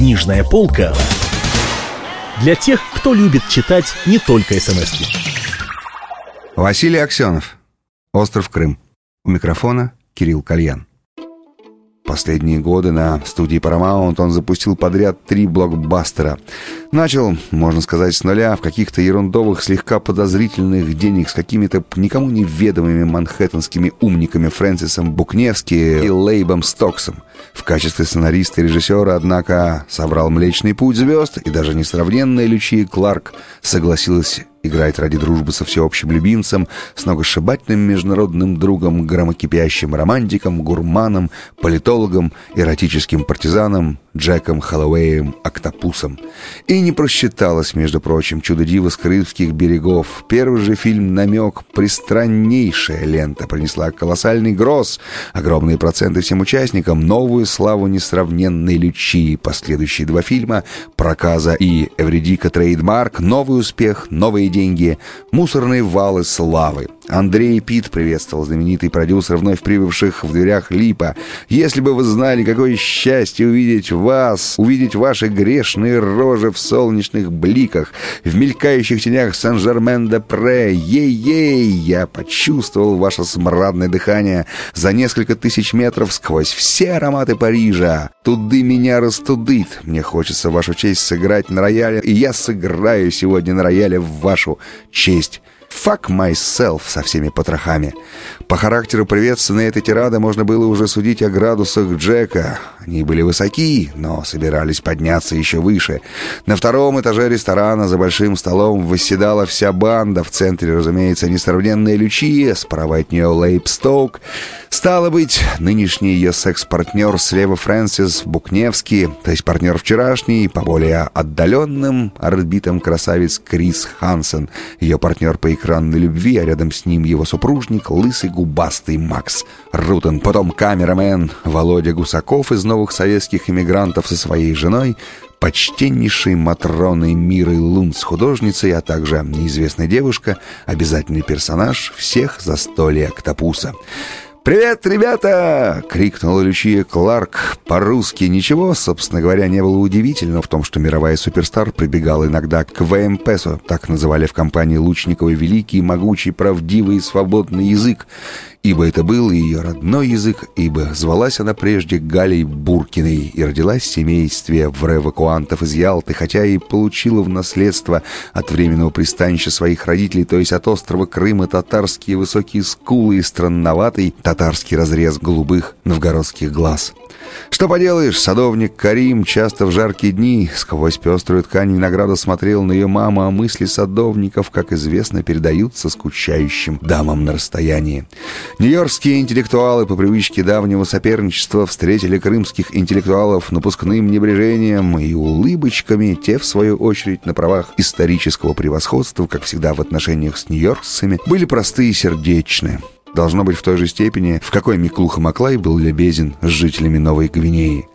Книжная полка для тех, кто любит читать не только смс -ки. Василий Аксенов. Остров Крым. У микрофона Кирилл Кальян. Последние годы на студии Paramount он запустил подряд три блокбастера. Начал, можно сказать, с нуля, в каких-то ерундовых, слегка подозрительных денег с какими-то никому неведомыми манхэттенскими умниками Фрэнсисом Букневски и Лейбом Стоксом. В качестве сценариста и режиссера, однако, собрал «Млечный путь звезд», и даже несравненная Лючия Кларк согласилась играть ради дружбы со всеобщим любимцем, с многошибательным международным другом, громокипящим романтиком, гурманом, политологом, эротическим партизаном, Джеком Хэллоуэем Октопусом. И не просчиталась, между прочим, чудо-диво с крымских берегов. Первый же фильм «Намек» пристраннейшая лента принесла колоссальный гроз, огромные проценты всем участникам, новую славу несравненной Лючи. Последующие два фильма «Проказа» и «Эвридика Trademark» новый успех, новые деньги, мусорные валы славы. Андрей Пит приветствовал знаменитый продюсер вновь прибывших в дверях Липпа. «Если бы вы знали, какое счастье увидеть вас, увидеть ваши грешные рожи в солнечных бликах, в мелькающих тенях Сан-Жермен-де-Пре. Ей-ей! Я почувствовал ваше смрадное дыхание за несколько тысяч метров сквозь все ароматы Парижа. Туды меня растудит. Мне хочется вашу честь сыграть на рояле, и я сыграю сегодня на рояле в вашу честь». «Fuck myself» со всеми потрохами. По характеру приветственной этой тирады можно было уже судить о градусах Джека. Они были высоки, но собирались подняться еще выше. На втором этаже ресторана за большим столом восседала вся банда. В центре, разумеется, несравненная Лючия, справа от нее Лейб. Стало быть, нынешний ее секс-партнер слева Фрэнсис Букневский, то есть партнер вчерашний, по более отдаленным орбитам красавец Крис Хансен, ее партнер по экранной любви, а рядом с ним его супружник, лысый губастый Макс Рутен. Потом камерамен Володя Гусаков из новых советских иммигрантов со своей женой, почтеннейшей Матроной Мирой Лунц художницей, а также неизвестная девушка, обязательный персонаж всех застолья Октопуса. «Привет, ребята!» — крикнула Лючия Кларк по-русски. Ничего, собственно говоря, не было удивительного в том, что мировая суперстар прибегала иногда к ВМПСу, так называли в компании Лучниковой великий, могучий, правдивый и свободный язык, ибо это был ее родной язык, ибо звалась она прежде Галей Буркиной и родилась в семействе в эвакуантов из Ялты, хотя и получила в наследство от временного пристанища своих родителей, то есть от острова Крыма, татарские высокие скулы и странноватый татарский разрез голубых новгородских глаз. Что поделаешь, садовник Карим часто в жаркие дни сквозь пеструю ткань винограда смотрел на ее маму, а мысли садовников, как известно, передаются скучающим дамам на расстоянии. Нью-Йоркские интеллектуалы по привычке давнего соперничества встретили крымских интеллектуалов напускным небрежением и улыбочками, те, в свою очередь, на правах исторического превосходства, как всегда в отношениях с нью-йоркцами, были простые и сердечны. Должно быть в той же степени, в какой Миклуха Маклай был любезен с жителями Новой Гвинеи.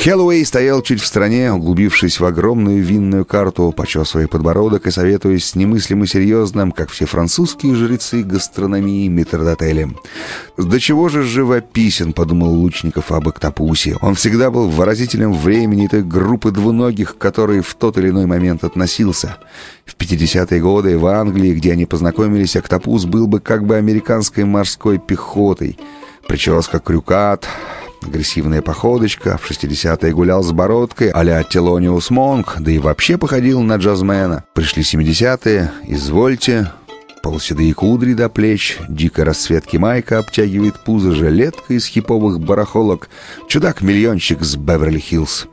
Хеллоуэй стоял чуть в стороне, углубившись в огромную винную карту, почесывая подбородок и советуясь с немыслимо серьезным, как все французские жрецы гастрономии, метрдотелем. «Да чего же живописен», — подумал Лучников об Октопусе. Он всегда был выразителем времени той группы двуногих, к которой в тот или иной момент относился. В 50-е годы в Англии, где они познакомились, Октопус был бы как бы американской морской пехотой. Прическа крюкат, Агрессивная походочка, в 60-е гулял с бородкой а-ля Телониус Монк, да и вообще походил на джазмена. Пришли 70-е, извольте, Полуседые кудри до плеч, дикой расцветки майка обтягивает пузо жилетка из хиповых барахолок, чудак-миллионщик с Беверли-Хиллз.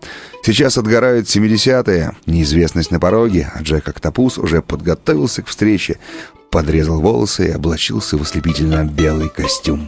Сейчас отгорают 70-е, неизвестность на пороге, а Джек Октопус уже подготовился к встрече, подрезал волосы и облачился в ослепительно белый костюм.